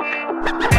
Ha ha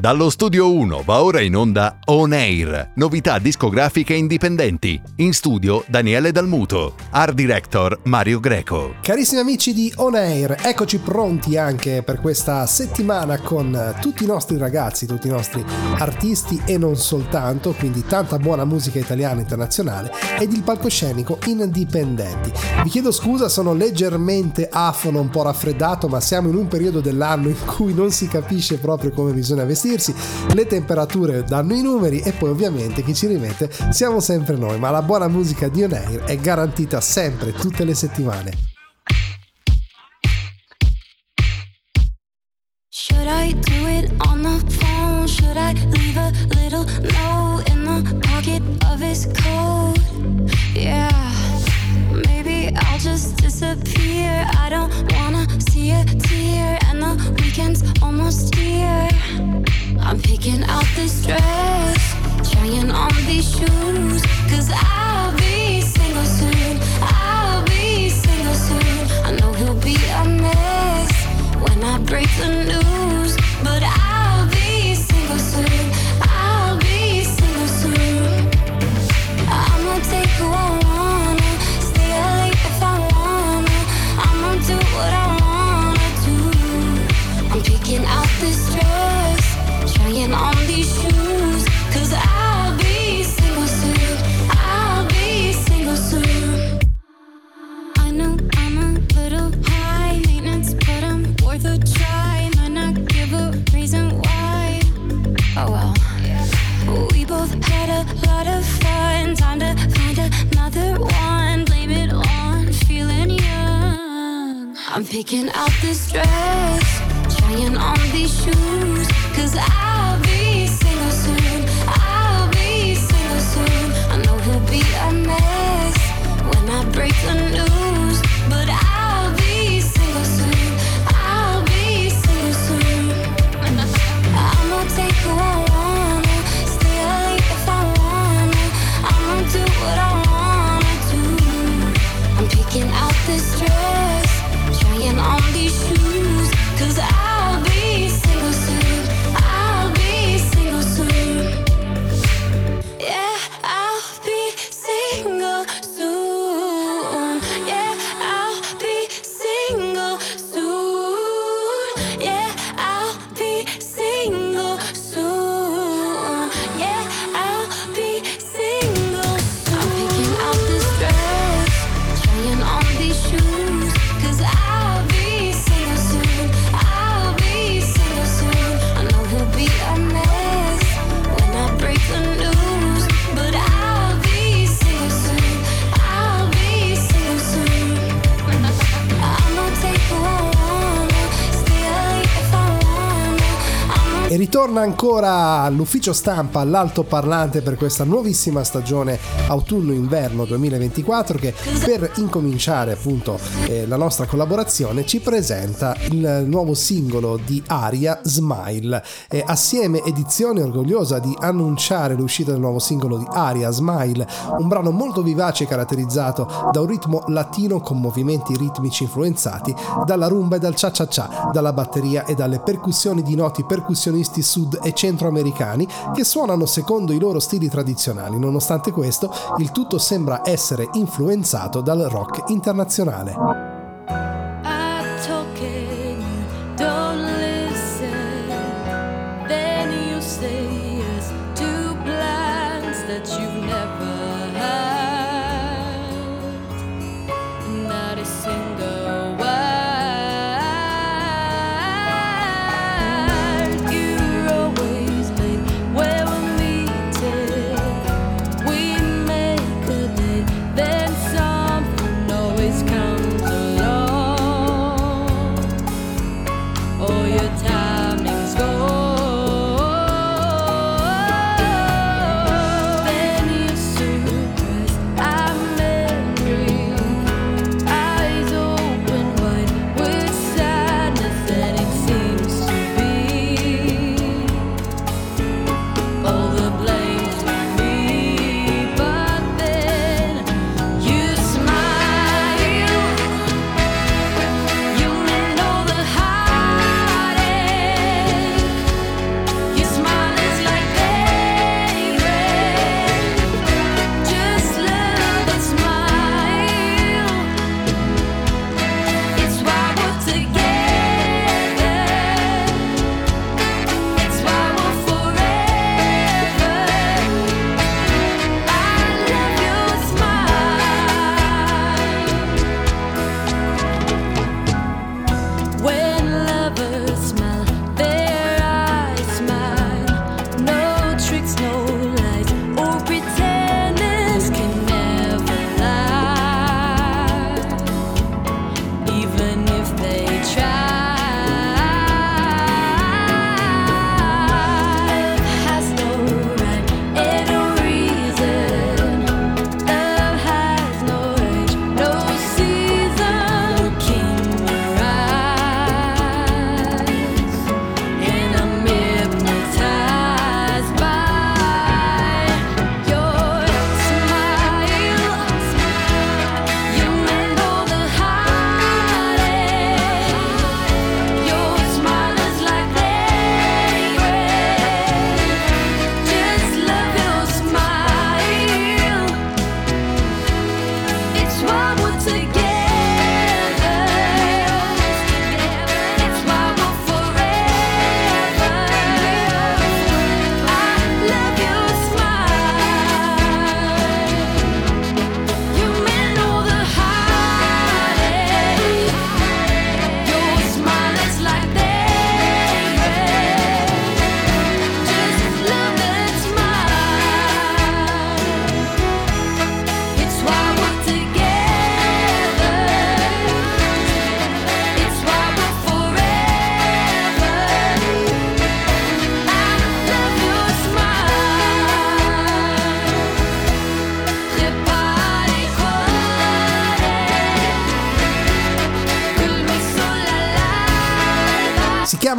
Dallo studio 1 va ora in onda On Air, novità discografiche indipendenti. In studio Daniele Dalmuto, art director Mario Greco. Carissimi amici di On Air, eccoci pronti anche per questa settimana con tutti i nostri ragazzi, tutti i nostri artisti e non soltanto, quindi tanta buona musica italiana e internazionale ed il palcoscenico indipendenti. Vi chiedo scusa, sono leggermente afono, un po' raffreddato, ma siamo in un periodo dell'anno in cui non si capisce proprio come bisogna vestire vestirsi, le temperature danno i numeri e poi ovviamente chi ci rimette siamo sempre noi, ma la buona musica di On Air è garantita sempre, tutte le settimane. Should I do it on the phone? Should I leave a little note in the pocket of his coat? Yeah, maybe I'll just disappear. I don't wanna see a tear, and the weekend's almost here. I'm picking out this dress, trying on these shoes, cause I'll be single soon. I'll be single soon. I know he'll be a mess when I break the news, but I'll picking out this dress, trying on these shoes. Cause I'll Ritorna ancora all'ufficio stampa, all'altoparlante per questa nuovissima stagione autunno-inverno 2024 che per incominciare appunto eh, la nostra collaborazione ci presenta il nuovo singolo di Aria, Smile. E assieme edizione orgogliosa di annunciare l'uscita del nuovo singolo di Aria, Smile, un brano molto vivace caratterizzato da un ritmo latino con movimenti ritmici influenzati dalla rumba e dal cha-cha-cha, dalla batteria e dalle percussioni di noti percussionisti sud e centroamericani che suonano secondo i loro stili tradizionali. Nonostante questo, il tutto sembra essere influenzato dal rock internazionale.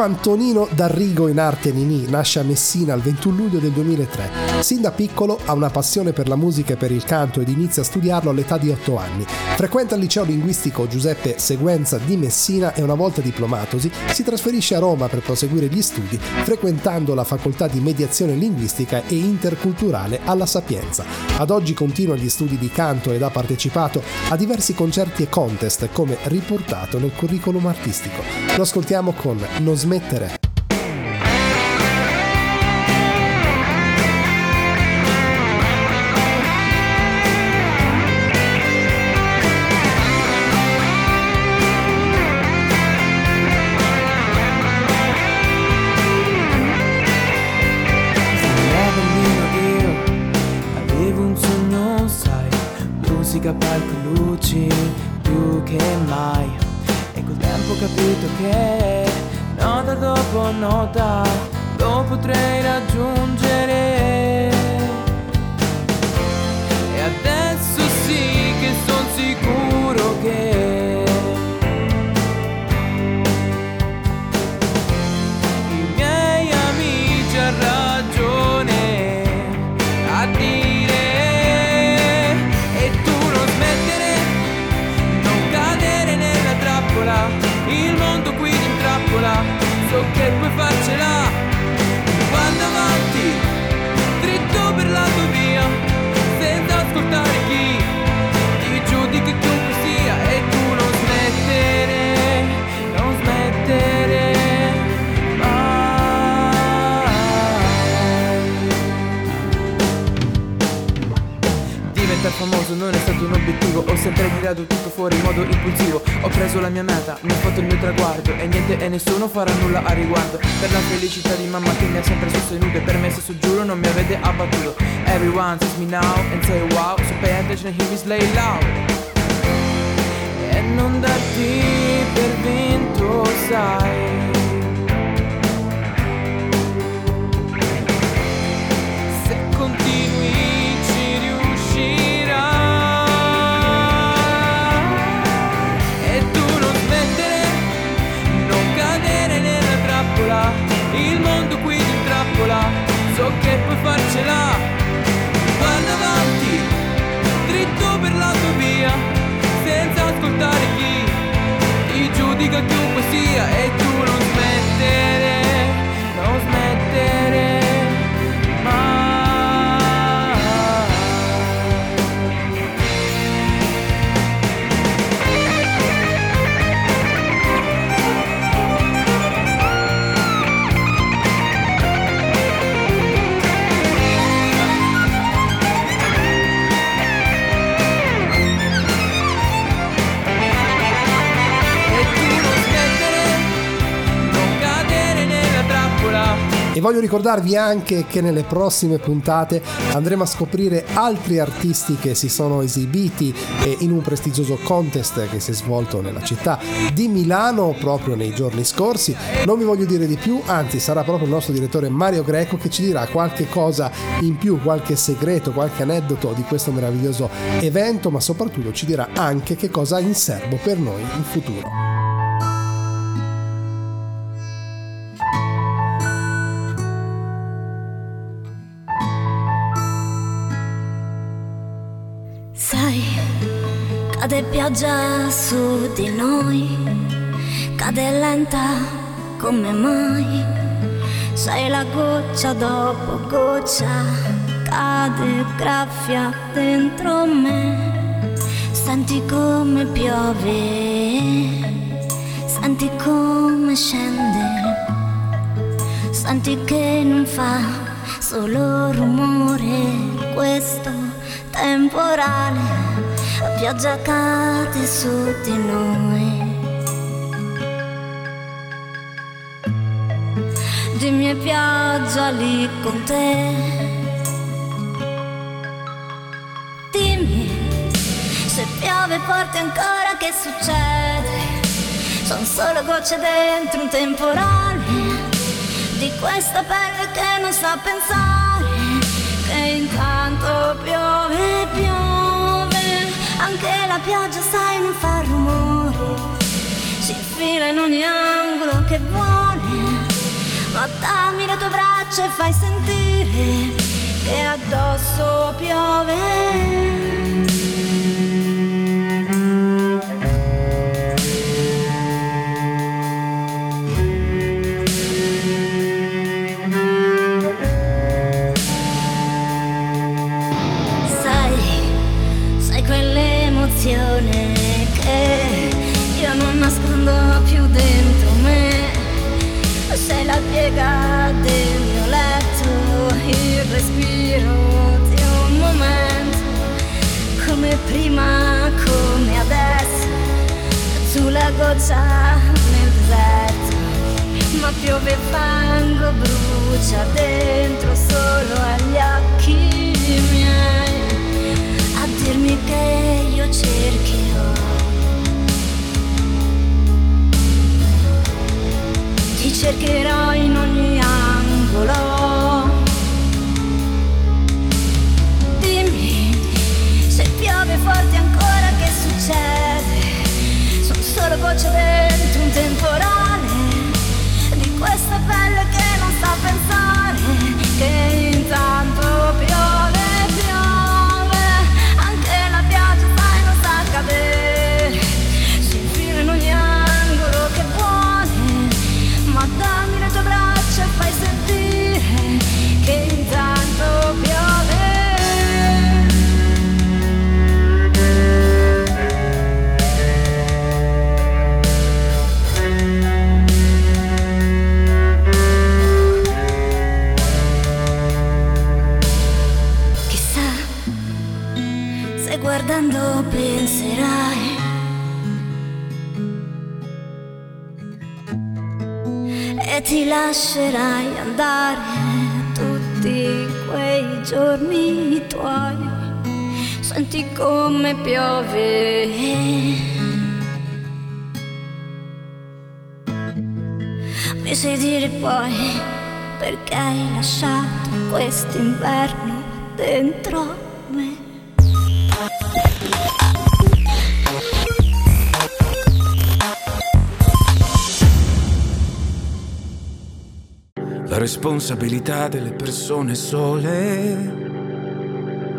Antonino D'Arrigo in arte Nini, nasce a Messina il 21 luglio del 2003. Sin da piccolo ha una passione per la musica e per il canto ed inizia a studiarlo all'età di 8 anni. Frequenta il liceo linguistico Giuseppe Seguenza di Messina e una volta diplomatosi si trasferisce a Roma per proseguire gli studi, frequentando la facoltà di mediazione linguistica e interculturale alla Sapienza. Ad oggi continua gli studi di canto ed ha partecipato a diversi concerti e contest come riportato nel curriculum artistico. Lo ascoltiamo con Non smettere. Dopo la mia meta, mi fatto il mio traguardo E niente e nessuno farà nulla a riguardo. Per la felicità di mamma che mi ha sempre sostenuto E per me se su giuro non mi avete abbattuto. Everyone sees me now and say wow So pay attention and hear me slay loud. E non darti per vinto, sai intrappola, so che puoi farcela. Guarda avanti, dritto per la tua via Senza ascoltare chi E voglio ricordarvi anche che nelle prossime puntate andremo a scoprire altri artisti che si sono esibiti in un prestigioso contest che si è svolto nella città di Milano proprio nei giorni scorsi. Non vi voglio dire di più, anzi sarà proprio il nostro direttore Mario Greco che ci dirà qualche cosa in più, qualche segreto, qualche aneddoto di questo meraviglioso evento, ma soprattutto ci dirà anche che cosa ha in serbo per noi in futuro. Cade pioggia su di noi, cade lenta come mai. Sei la goccia dopo goccia, cade graffia dentro me. Senti come piove, senti come scende, senti che non fa solo rumore questo temporale, la pioggia cade su di noi. Dimmi è pioggia lì con te. Dimmi se piove forte ancora che succede. Sono solo gocce dentro un temporale di questa pelle che non sa pensare che intanto piove, la pioggia sai non fa rumore, si infila in ogni angolo che vuole, Ma dammi le tue braccia e fai sentire che addosso piove. Prima, come adesso, sulla goccia nel deserto. Ma piove fango, brucia dentro solo agli occhi miei a dirmi che io cercherò. Ti cercherò in ogni angolo. Gocce dentro un temporale di questa pelle che non sa pensare che intanto Come piove. Mi sai dire poi perché hai lasciato quest'inverno dentro me? La responsabilità delle persone sole.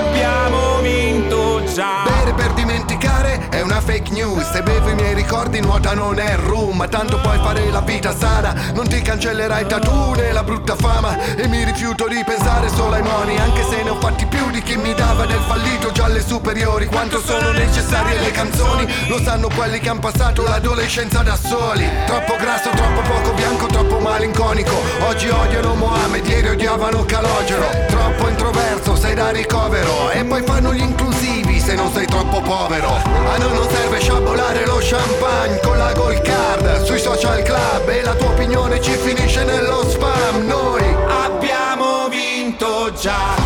Abbiamo vinto già. Bere per dimenticare è una fake news Se bevo i miei ricordi nuotano nel room. Ma tanto puoi fare la vita sana Non ti cancellerai tattoo né la brutta fama. E mi rifiuto di pensare solo ai moni Anche se ne ho fatti più di chi mi dava del fallito già alle superiori. Quanto sono necessarie le canzoni Lo sanno quelli che hanno passato l'adolescenza da soli. Troppo grasso, troppo poco bianco, troppo malinconico. Oggi odiano Mohamed, ieri odiavano Calogero. Troppo introverso, sei da ricovero. E poi fanno gli inclusivi se non sei troppo povero. A noi non serve sciabolare lo champagne con la gold card. Sui social club e la tua opinione ci finisce nello spam. Noi Abbiamo vinto già,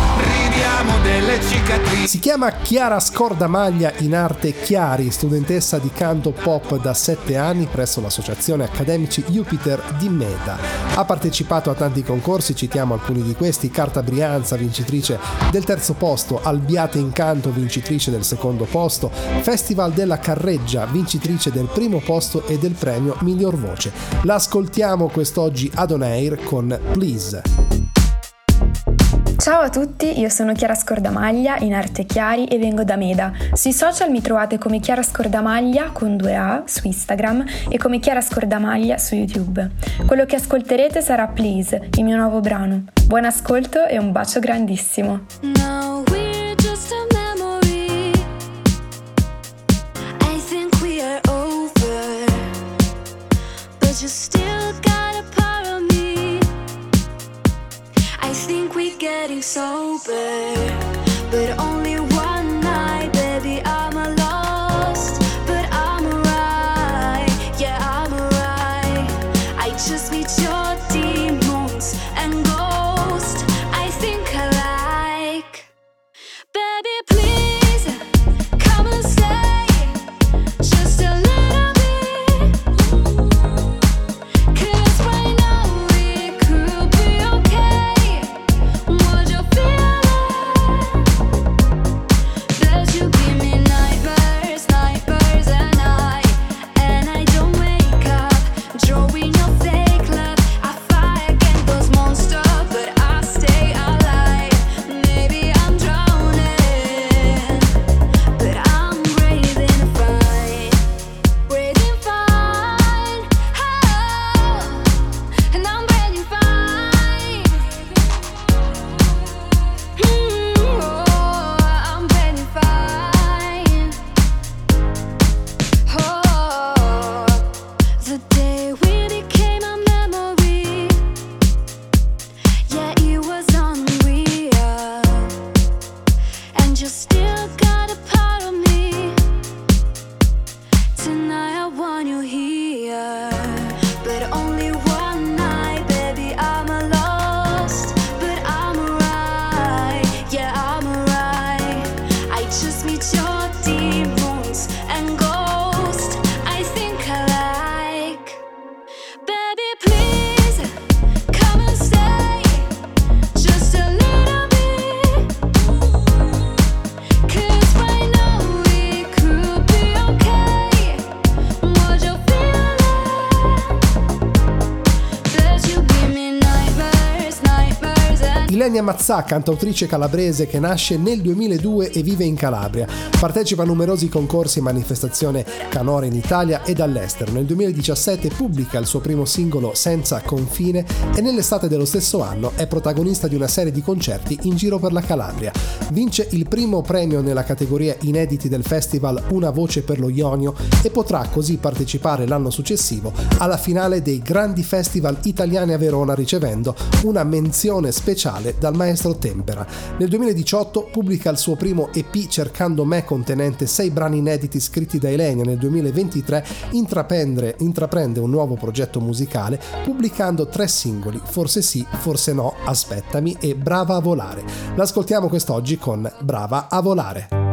delle cicatrici. Si chiama Chiara Scordamaglia in arte Chiari, studentessa di canto pop da 7 anni presso l'associazione accademici Jupiter di Meta. Ha partecipato a tanti concorsi, citiamo alcuni di questi, Carta Brianza, vincitrice del terzo posto, Albiate Incanto, vincitrice del secondo posto, Festival della Carreggia, vincitrice del primo posto e del premio Miglior Voce. L'ascoltiamo quest'oggi ad On Air con Please. Ciao a tutti, io sono Chiara Scordamaglia in Arte Chiari e vengo da Meda. Sui social mi trovate come Chiara Scordamaglia con due A su Instagram e come Chiara Scordamaglia su YouTube. Quello che ascolterete sarà Please, il mio nuovo brano. Buon ascolto e un bacio grandissimo. You still got getting sober, but only Mazzà, cantautrice calabrese che nasce nel 2002 e vive in Calabria. Partecipa a numerosi concorsi e manifestazioni canore in Italia ed all'estero. Nel 2017 pubblica il suo primo singolo Senza confine e nell'estate dello stesso anno è protagonista di una serie di concerti in giro per la Calabria. Vince il primo premio nella categoria inediti del festival Una voce per lo Ionio e potrà così partecipare l'anno successivo alla finale dei grandi festival italiani a Verona ricevendo una menzione speciale dal maestro Tempera. Nel 2018 pubblica il suo primo EP Cercando me contenente sei brani inediti scritti da Elenia. Nel 2023 intraprende, intraprende un nuovo progetto musicale pubblicando tre singoli Forse sì, forse no, Aspettami e Brava a volare. L'ascoltiamo quest'oggi con Brava a volare.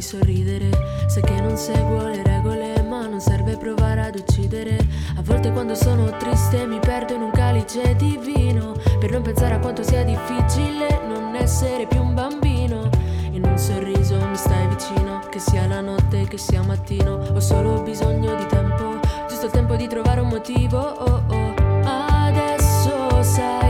farmi sorridere. Sai che non seguo le regole, ma non serve provare ad uccidere. A volte quando sono triste mi perdo in un calice di vino. Per non pensare a quanto sia difficile non essere più un bambino. In un sorriso mi stai vicino, che sia la notte, che sia mattino. Ho solo bisogno di tempo, giusto il tempo di trovare un motivo. Oh oh, adesso sai.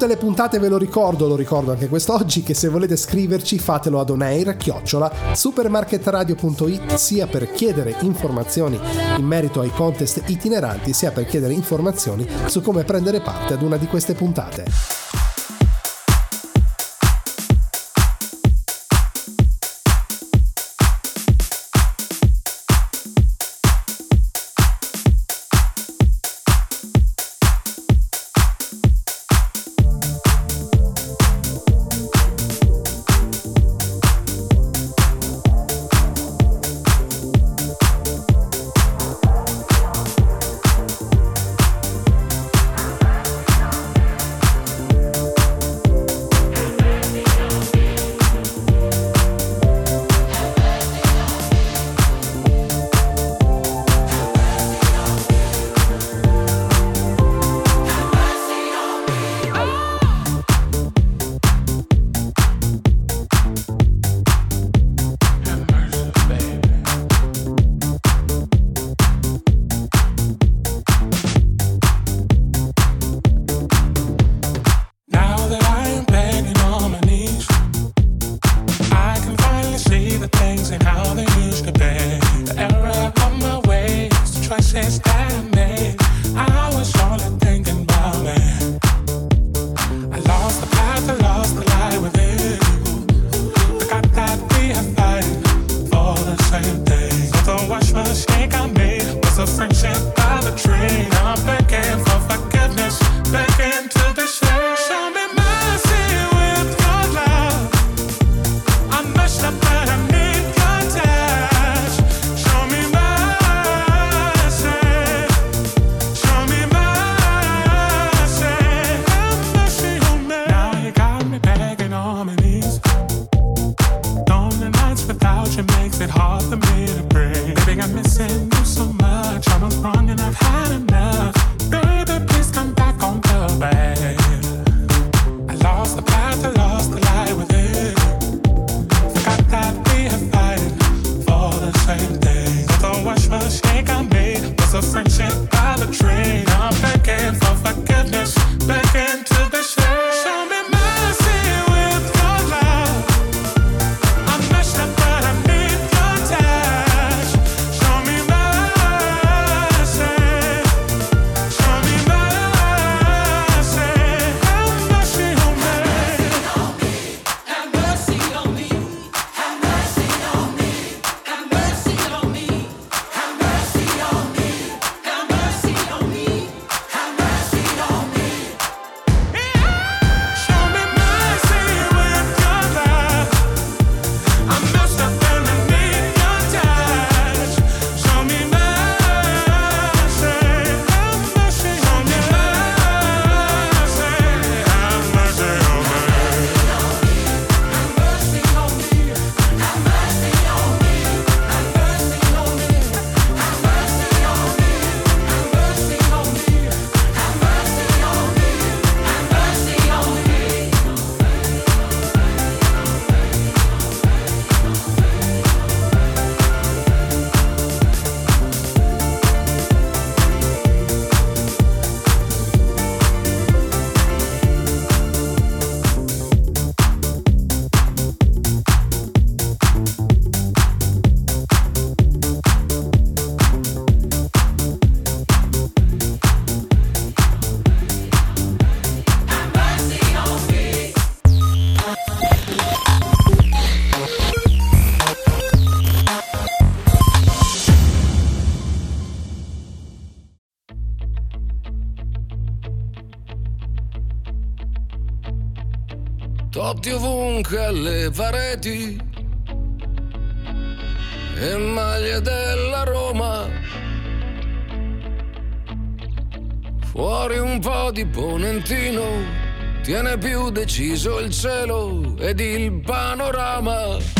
tutte le puntate ve lo ricordo, lo ricordo anche quest'oggi, che se volete scriverci fatelo ad onair chiocciola supermarketradio.it sia per chiedere informazioni in merito ai contest itineranti sia per chiedere informazioni su come prendere parte ad una di queste puntate. Scotti ovunque alle pareti e maglie della Roma. Fuori un po' di ponentino, tiene più deciso il cielo ed il panorama.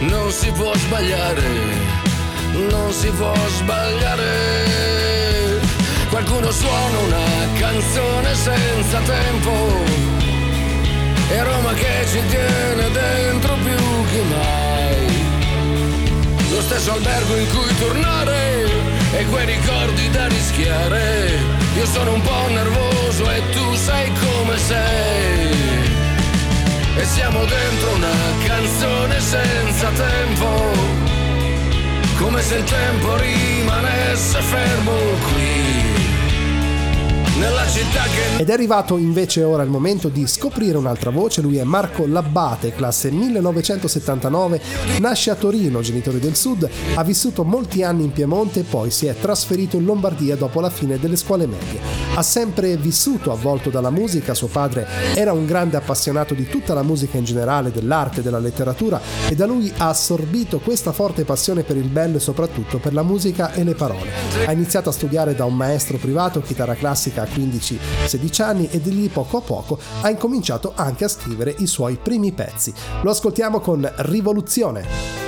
non si può sbagliare, non si può sbagliare. Qualcuno suona una canzone senza tempo e Roma che ci tiene dentro più che mai. Lo stesso albergo in cui tornare e quei ricordi da rischiare. Io sono un po' nervoso e tu sai come sei e siamo dentro una canzone senza tempo, come se il tempo rimanesse fermo qui. Ed è arrivato invece ora il momento di scoprire un'altra voce, lui è Marco Labbate, classe 1979, nasce a Torino, genitore del sud, ha vissuto molti anni in Piemonte e poi si è trasferito in Lombardia dopo la fine delle scuole medie. Ha sempre vissuto avvolto dalla musica, suo padre era un grande appassionato di tutta la musica in generale, dell'arte, della letteratura e da lui ha assorbito questa forte passione per il bello e soprattutto per la musica e le parole. Ha iniziato a studiare da un maestro privato chitarra classica 15-16 anni e di lì poco a poco ha incominciato anche a scrivere i suoi primi pezzi. Lo ascoltiamo con Rivoluzione.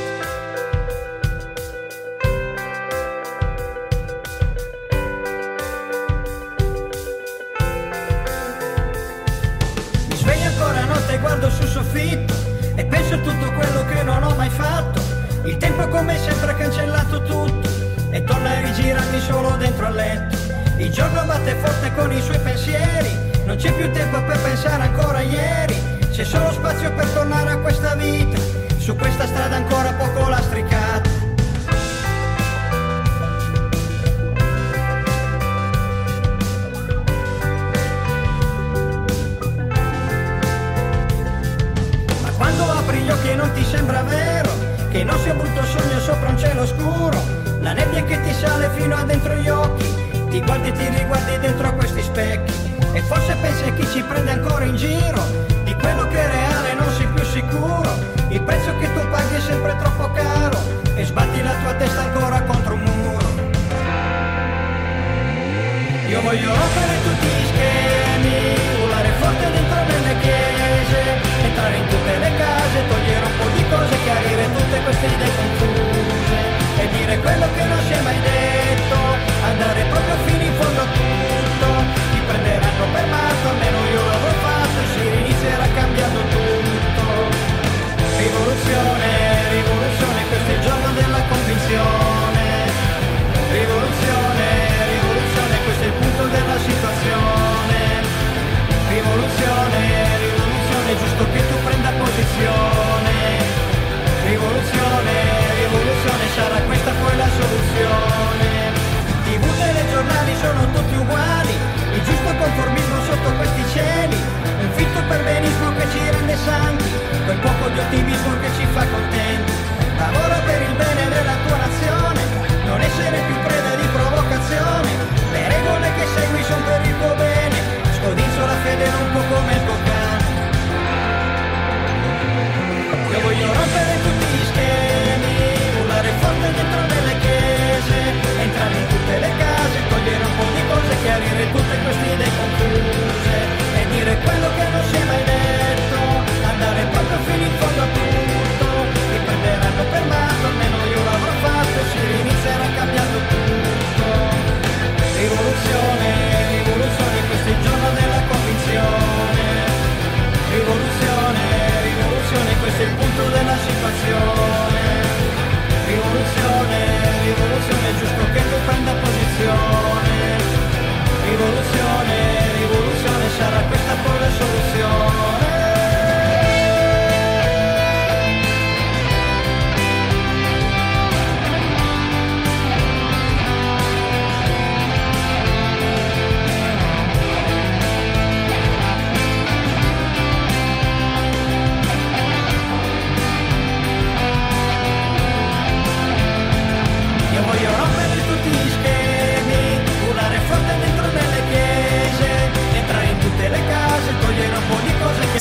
Il tempo come sempre ha cancellato tutto e torna a rigirarmi solo dentro al letto. Il giorno batte forte con i suoi pensieri, non c'è più tempo per pensare ancora a ieri, c'è solo spazio per tornare a questa vita, su questa strada ancora poco lastricata. Ma quando apri gli occhi e non ti sembra vero, che non sia brutto sogno sopra un cielo scuro, la nebbia che ti sale fino a dentro gli occhi ti guardi e ti riguardi dentro a questi specchi. E forse pensi chi ci prende ancora in giro. Di quello che è reale non sei più sicuro. Il prezzo che tu paghi è sempre troppo caro. E sbatti la tua testa ancora contro un muro. Io voglio rompere tutti gli schemi Urlare forte dentro nelle chiese Entrare in tutte le case Togliere un po' di cose Chiarire tutte queste idee confuse E dire quello che non si è mai detto andare proprio fino in fondo a tutto. Ti prenderanno per matto, almeno io l'avrò fatto E si inizierà cambiando tutto. Rivoluzione, rivoluzione, questo è il giorno della convinzione. Rivoluzione, rivoluzione, questo è il punto della situazione. Rivoluzione, rivoluzione, è giusto che tu prenda posizione. Rivoluzione, rivoluzione, sarà questa poi la soluzione sono tutti uguali, il giusto conformismo sotto questi cieli, un fitto perbenismo che ci rende santi, quel poco di ottimismo che ci fa contenti. Lavora per il bene della tua nazione, non essere più preda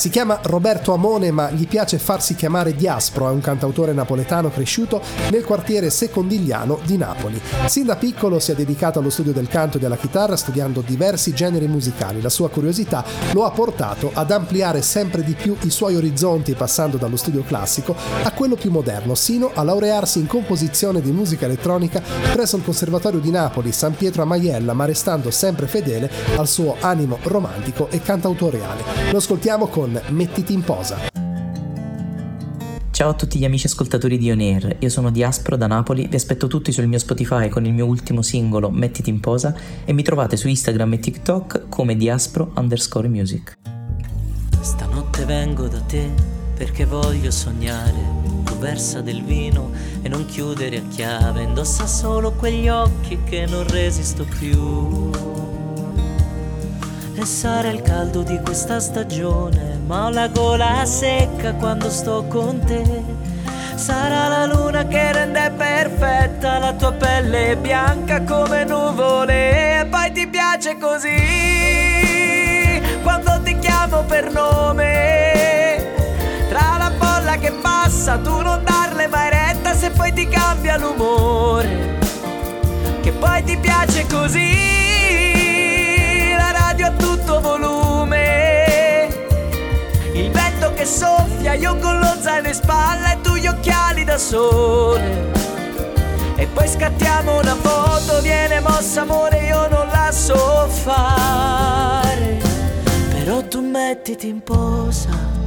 chiama Roberto Amone ma gli piace farsi chiamare Diaspro, è un cantautore napoletano cresciuto nel quartiere secondigliano di Napoli. Sin da piccolo si è dedicato allo studio del canto e della chitarra studiando diversi generi musicali. La sua curiosità lo ha portato ad ampliare sempre di più i suoi orizzonti passando dallo studio classico a quello più moderno, sino a laurearsi in composizione di musica elettronica presso il Conservatorio di Napoli San Pietro a Maiella, ma restando sempre fedele al suo animo romantico e cantautoriale. Lo ascoltiamo con Mettiti in posa. Ciao a tutti gli amici ascoltatori di On Air, io sono Diaspro da Napoli, vi aspetto tutti sul mio Spotify con il mio ultimo singolo Mettiti in posa e mi trovate su Instagram e TikTok come Diaspro underscore music. Stanotte vengo da te perché voglio sognare. Tu versa del vino e non chiudere a chiave. Indossa solo quegli occhi che non resisto più. E sarà il caldo di questa stagione, ma ho la gola secca quando sto con te. Sarà la luna che rende perfetta la tua pelle bianca come nuvole. E poi ti piace così quando ti chiamo per nome. Tra la folla che passa, tu non darle mai retta se poi ti cambia l'umore. Che poi ti piace così, a tutto volume. Il vento che soffia, io con lo zaino in spalla e tu gli occhiali da sole. E poi scattiamo una foto, viene mossa amore, io non la so fare. Però tu mettiti in posa.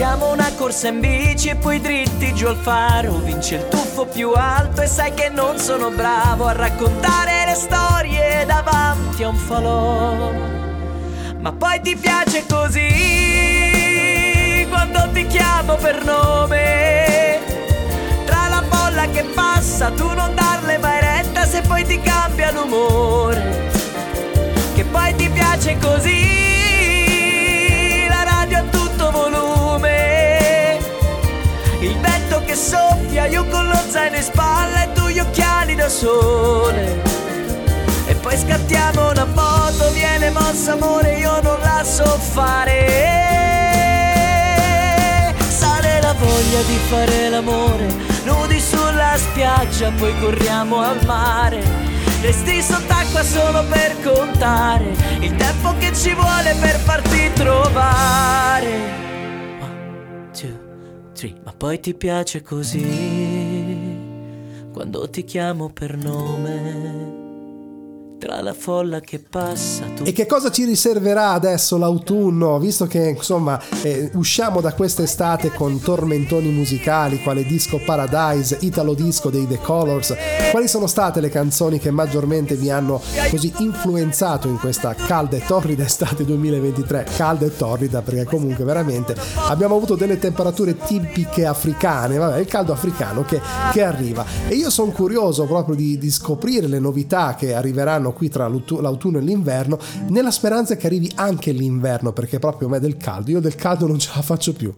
Facciamo una corsa in bici e poi dritti giù al faro. Vince il tuffo più alto e sai che non sono bravo a raccontare le storie davanti a un falò. Ma poi ti piace così quando ti chiamo per nome. Tra la folla che passa, tu non darle mai retta se poi ti cambia l'umore. Che poi ti piace così, soffia, io con lo zaino in spalla e tu gli occhiali da sole. E poi scattiamo una foto, viene mossa amore, io non la so fare. Sale la voglia di fare l'amore, nudi sulla spiaggia, poi corriamo al mare. Resti sott'acqua solo per contare il tempo che ci vuole per farti trovare. Three. Ma poi ti piace così quando ti chiamo per nome. Tra la folla che passa tu E che cosa ci riserverà adesso l'autunno, visto che insomma eh, usciamo da quest'estate con tormentoni musicali quale Disco Paradise, Italo Disco dei The Colors, quali sono state le canzoni che maggiormente vi hanno così influenzato in questa calda e torrida estate 2023? Calda e torrida perché comunque veramente abbiamo avuto delle temperature tipiche africane, vabbè il caldo africano che, che arriva e io sono curioso proprio di, di scoprire le novità che arriveranno qui tra l'autu- l'autunno e l'inverno, nella speranza che arrivi anche l'inverno, perché proprio a me del caldo, io del caldo non ce la faccio più.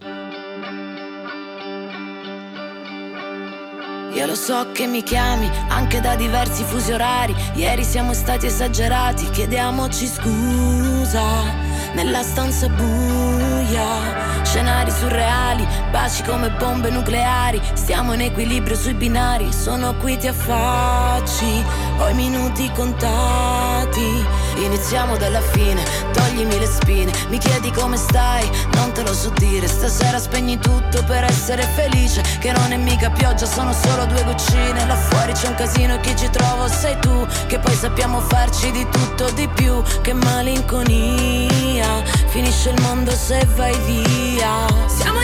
Io lo so che mi chiami anche da diversi fusi orari. Ieri siamo stati esagerati, chiediamoci scusa. Nella stanza buia, scenari surreali, baci come bombe nucleari. Stiamo in equilibrio sui binari, sono qui ti affacci. Ho i minuti contati. Iniziamo dalla fine, toglimi le spine. Mi chiedi come stai, non te lo so dire. Stasera spegni tutto per essere felice. Che non è mica pioggia, sono solo due goccine. Là fuori c'è un casino e chi ci trovo sei tu. Che poi sappiamo farci di tutto di più. Che malinconia. Finisce il mondo se vai via. Siamo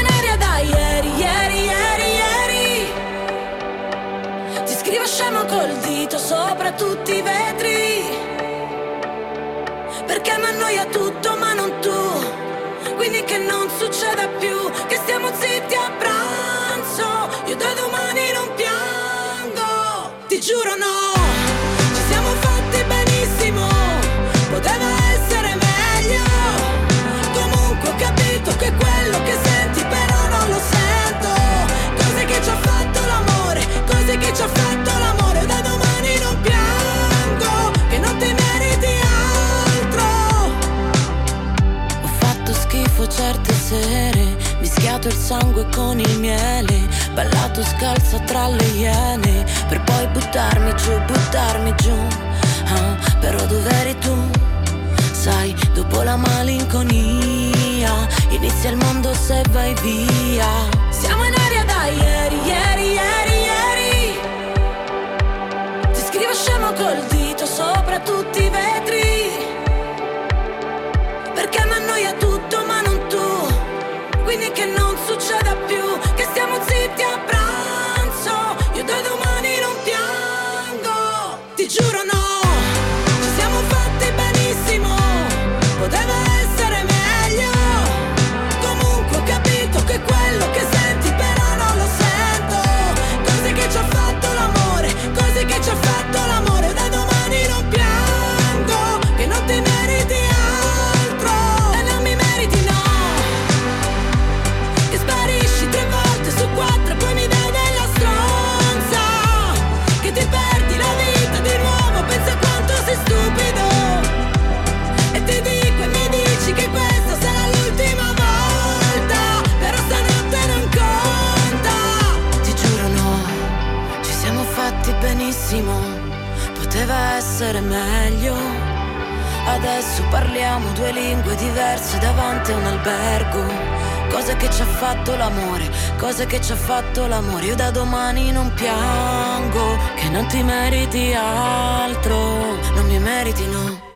scrivo col dito sopra tutti i vetri. Perché mi annoia tutto ma non tu. Quindi che non succeda più Che stiamo zitti a pranzo. Io da domani non piango Ti giuro no il sangue con il miele Ballato scalza tra le iene Per poi buttarmi giù, buttarmi giù ah, Però dov'eri tu? Sai, dopo la malinconia Inizia il mondo se vai via. Siamo in aria da ieri, ieri, ieri, ieri. Ti scrivo scemo col dito sopra tutti i veri. che non succeda parliamo due lingue diverse davanti a un albergo. Cosa che ci ha fatto l'amore, cosa che ci ha fatto l'amore. Io da domani non piango, che non ti meriti altro, non mi meriti no.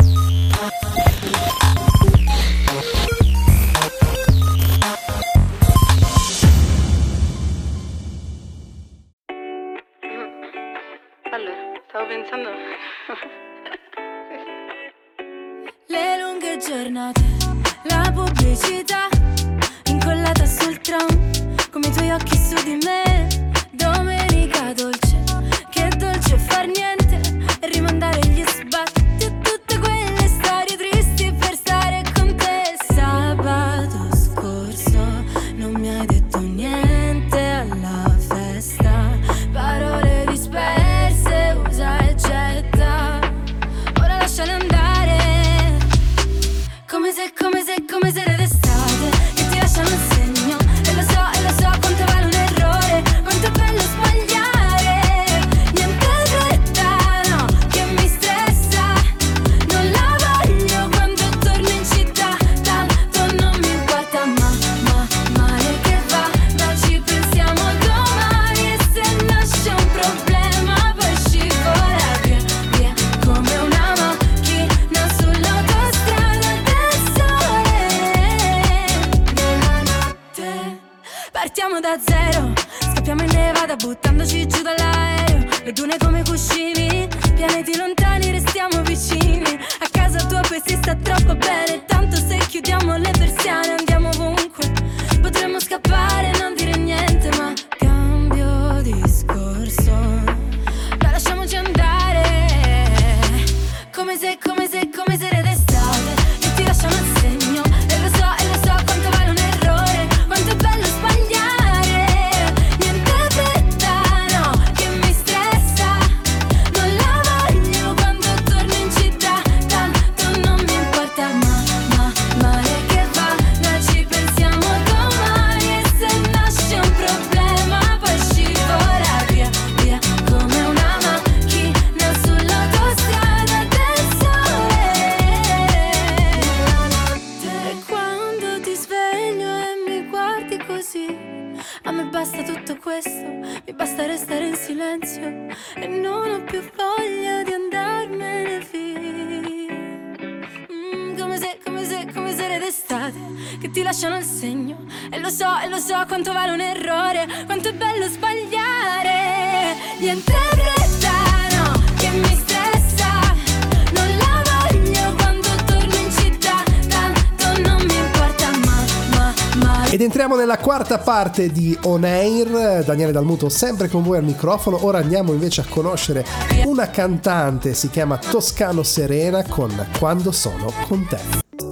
Entriamo nella quarta parte di On Air, Daniele Dalmuto sempre con voi al microfono, ora andiamo invece a conoscere una cantante, si chiama Toscano Serena con Quando sono con te.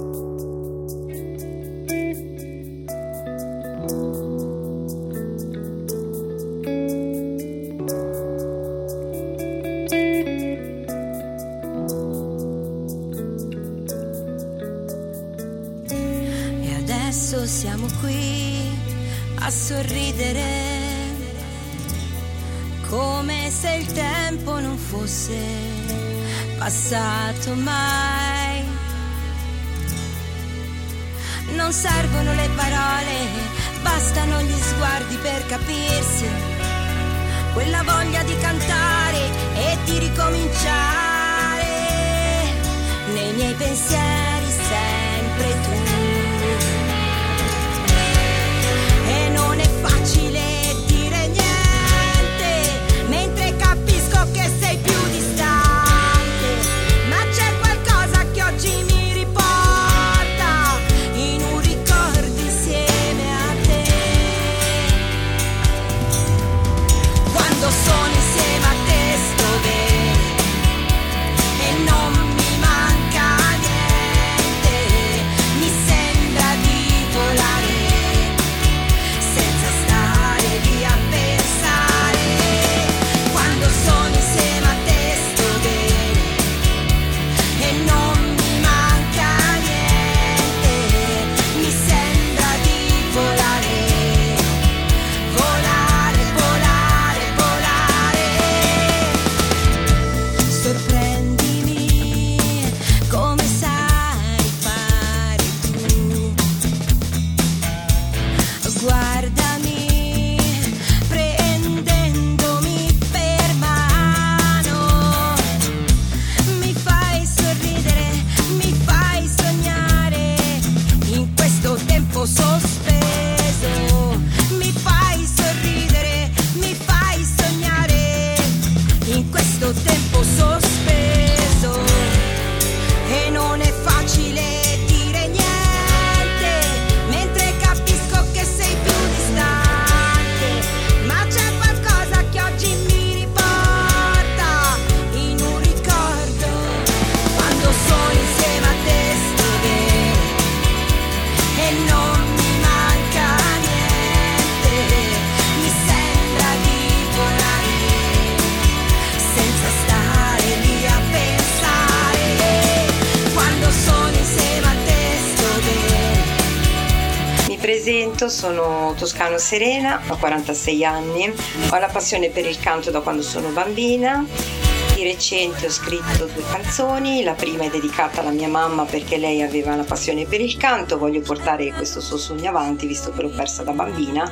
Presento, sono Toscano Serena, ho 46 anni, ho la passione per il canto da quando sono bambina. Recente ho scritto due canzoni, la prima è dedicata alla mia mamma perché lei aveva la passione per il canto, voglio portare questo suo sogno avanti visto che l'ho persa da bambina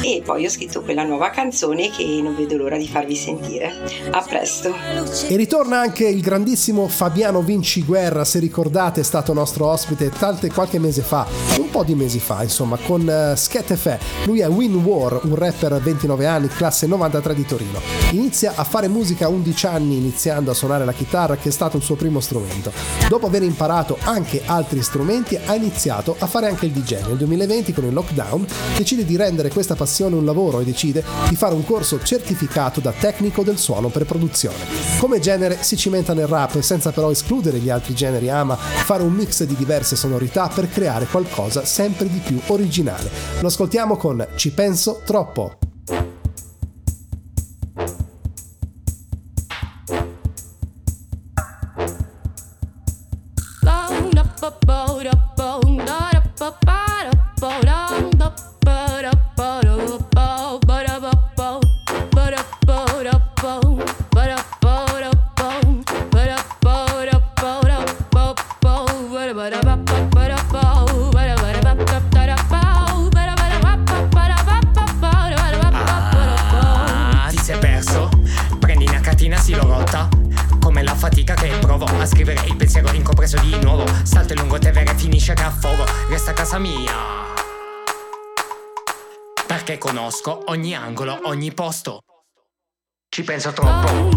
e poi ho scritto quella nuova canzone che non vedo l'ora di farvi sentire. A presto! E ritorna anche il grandissimo Fabiano Vinci Guerra, se ricordate è stato nostro ospite tante qualche mese fa, un po' di mesi fa insomma, con uh, Sket Fe. Lui è Win War, un rapper 29 anni, classe 93 di Torino. Inizia a fare musica a 11 anni iniziando a suonare la chitarra che è stato il suo primo strumento. Dopo aver imparato anche altri strumenti ha iniziato a fare anche il DJ. Nel 2020 con il lockdown decide di rendere questa passione un lavoro e decide di fare un corso certificato da tecnico del suono per produzione. Come genere si cimenta nel rap senza però escludere gli altri generi, ama fare un mix di diverse sonorità per creare qualcosa sempre di più originale. Lo ascoltiamo con Ci penso troppo. Scrivere il pensiero incompreso di nuovo. Salto il lungotevere e finisce che affogo Resta a casa mia. Perché conosco ogni angolo, ogni posto. Ci penso troppo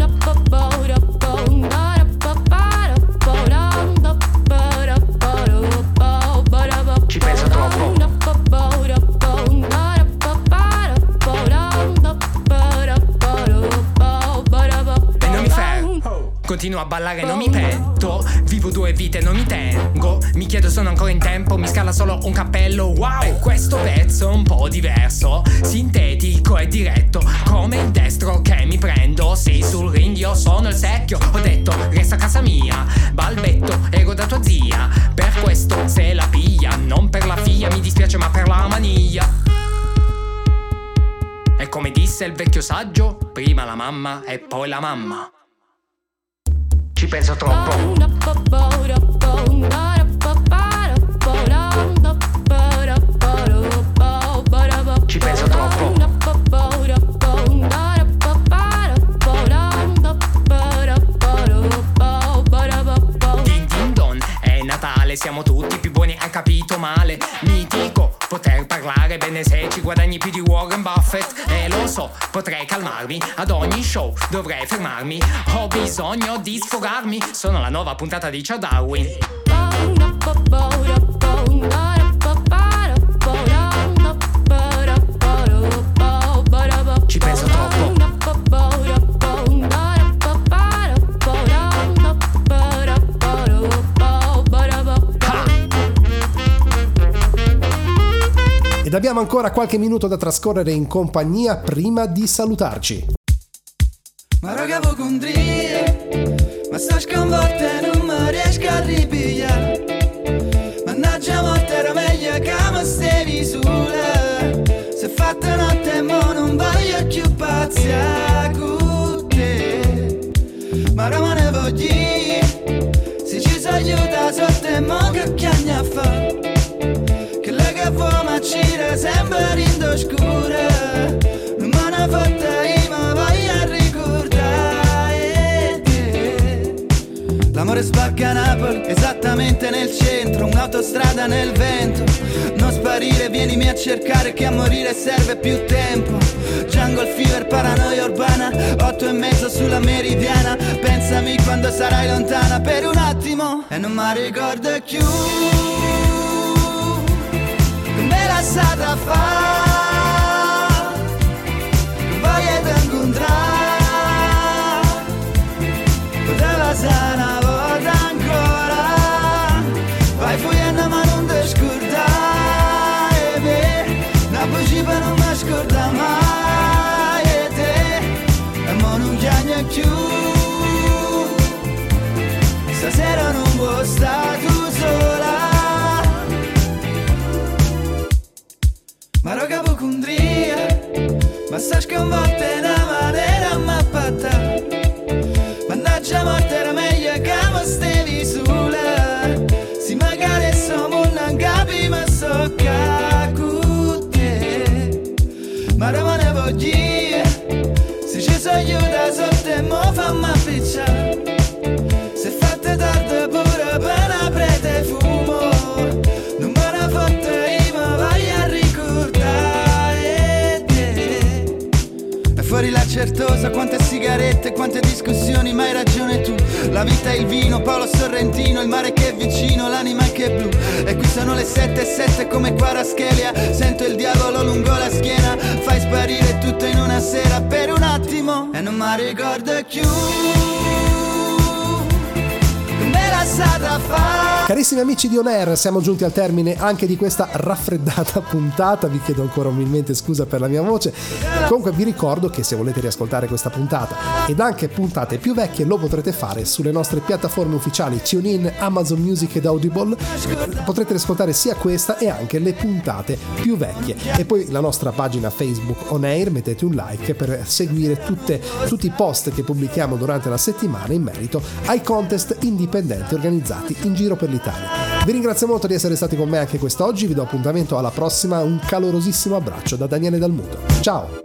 Continuo a ballare, non mi pento. Vivo due vite, non mi tengo. Mi chiedo sono ancora in tempo. Mi scala solo un cappello. Wow, questo pezzo è un po' diverso. Sintetico e diretto Come il destro che mi prendo. Sì, sul ring io sono il secchio. Ho detto, resta a casa mia. Balbetto, ego da tua zia. Per questo se la piglia Non per la figlia, mi dispiace ma per la maniglia. Disse il vecchio saggio, prima la mamma e poi la mamma. Ci penso troppo. Ci penso troppo. Din din don, è Natale, siamo tutti più buoni, hai capito male. Mitico, poter parlare bene se ci guadagni più di Warren Buffett. E lo so, potrei calmarmi, ad ogni show dovrei fermarmi. Ho bisogno di sfogarmi, sono la nuova puntata di Ciao Darwin. Abbiamo ancora qualche minuto da trascorrere in compagnia prima di salutarci. Ma raga voi condrie Ma sta sconvolta e non mi riesco a ripigliare. Mannaggia morte era meglio che mi stavi sola Se fatta notte mo non voglio più pazzia con te. Ma ora me ne voglio Se ci si aiuta sotto mo che chiagna fa? Che che gira sempre in scura. Non me ne fotta io ma voglio ricordare. L'amore spacca Napoli, esattamente nel centro Un'autostrada nel vento. Non sparire, vienimi a cercare che a morire serve più tempo. Jungle fever, paranoia urbana Otto e mezzo sulla meridiana. Pensami quando sarai lontana per un attimo E non mi ricordo più Come la stata fa Voglio te incontrare Poteva Ma sta sconvolta in una maniera mappata Mannaggia morte era meglio che mi stavi sola Si magari siamo non capi ma so che con te Ma me ne voglio Se ci si aiuta sotto mo fammi appicciare certosa, quante sigarette, quante discussioni, ma hai ragione tu. La vita è il vino, Paolo Sorrentino, il mare che è vicino, l'anima che è blu. E qui sono le sette e sette come Quaraschelia. Sento il diavolo lungo la schiena, fai sparire tutto in una sera per un attimo. E non mi ricordo più. Carissimi amici di On Air, siamo giunti al termine anche di questa raffreddata puntata. Vi chiedo ancora umilmente scusa per la mia voce. Comunque vi ricordo che se volete riascoltare questa puntata ed anche puntate più vecchie lo potrete fare sulle nostre piattaforme ufficiali TuneIn, Amazon Music ed Audible. Potrete ascoltare sia questa e anche le puntate più vecchie. E poi la nostra pagina Facebook On Air, mettete un like per seguire tutte- tutti i post che pubblichiamo durante la settimana in merito ai contest indipendenti organizzati in giro per l'Italia. Vi ringrazio molto di essere stati con me anche quest'oggi, vi do appuntamento alla prossima, un calorosissimo abbraccio da Daniele Dalmuto. Ciao!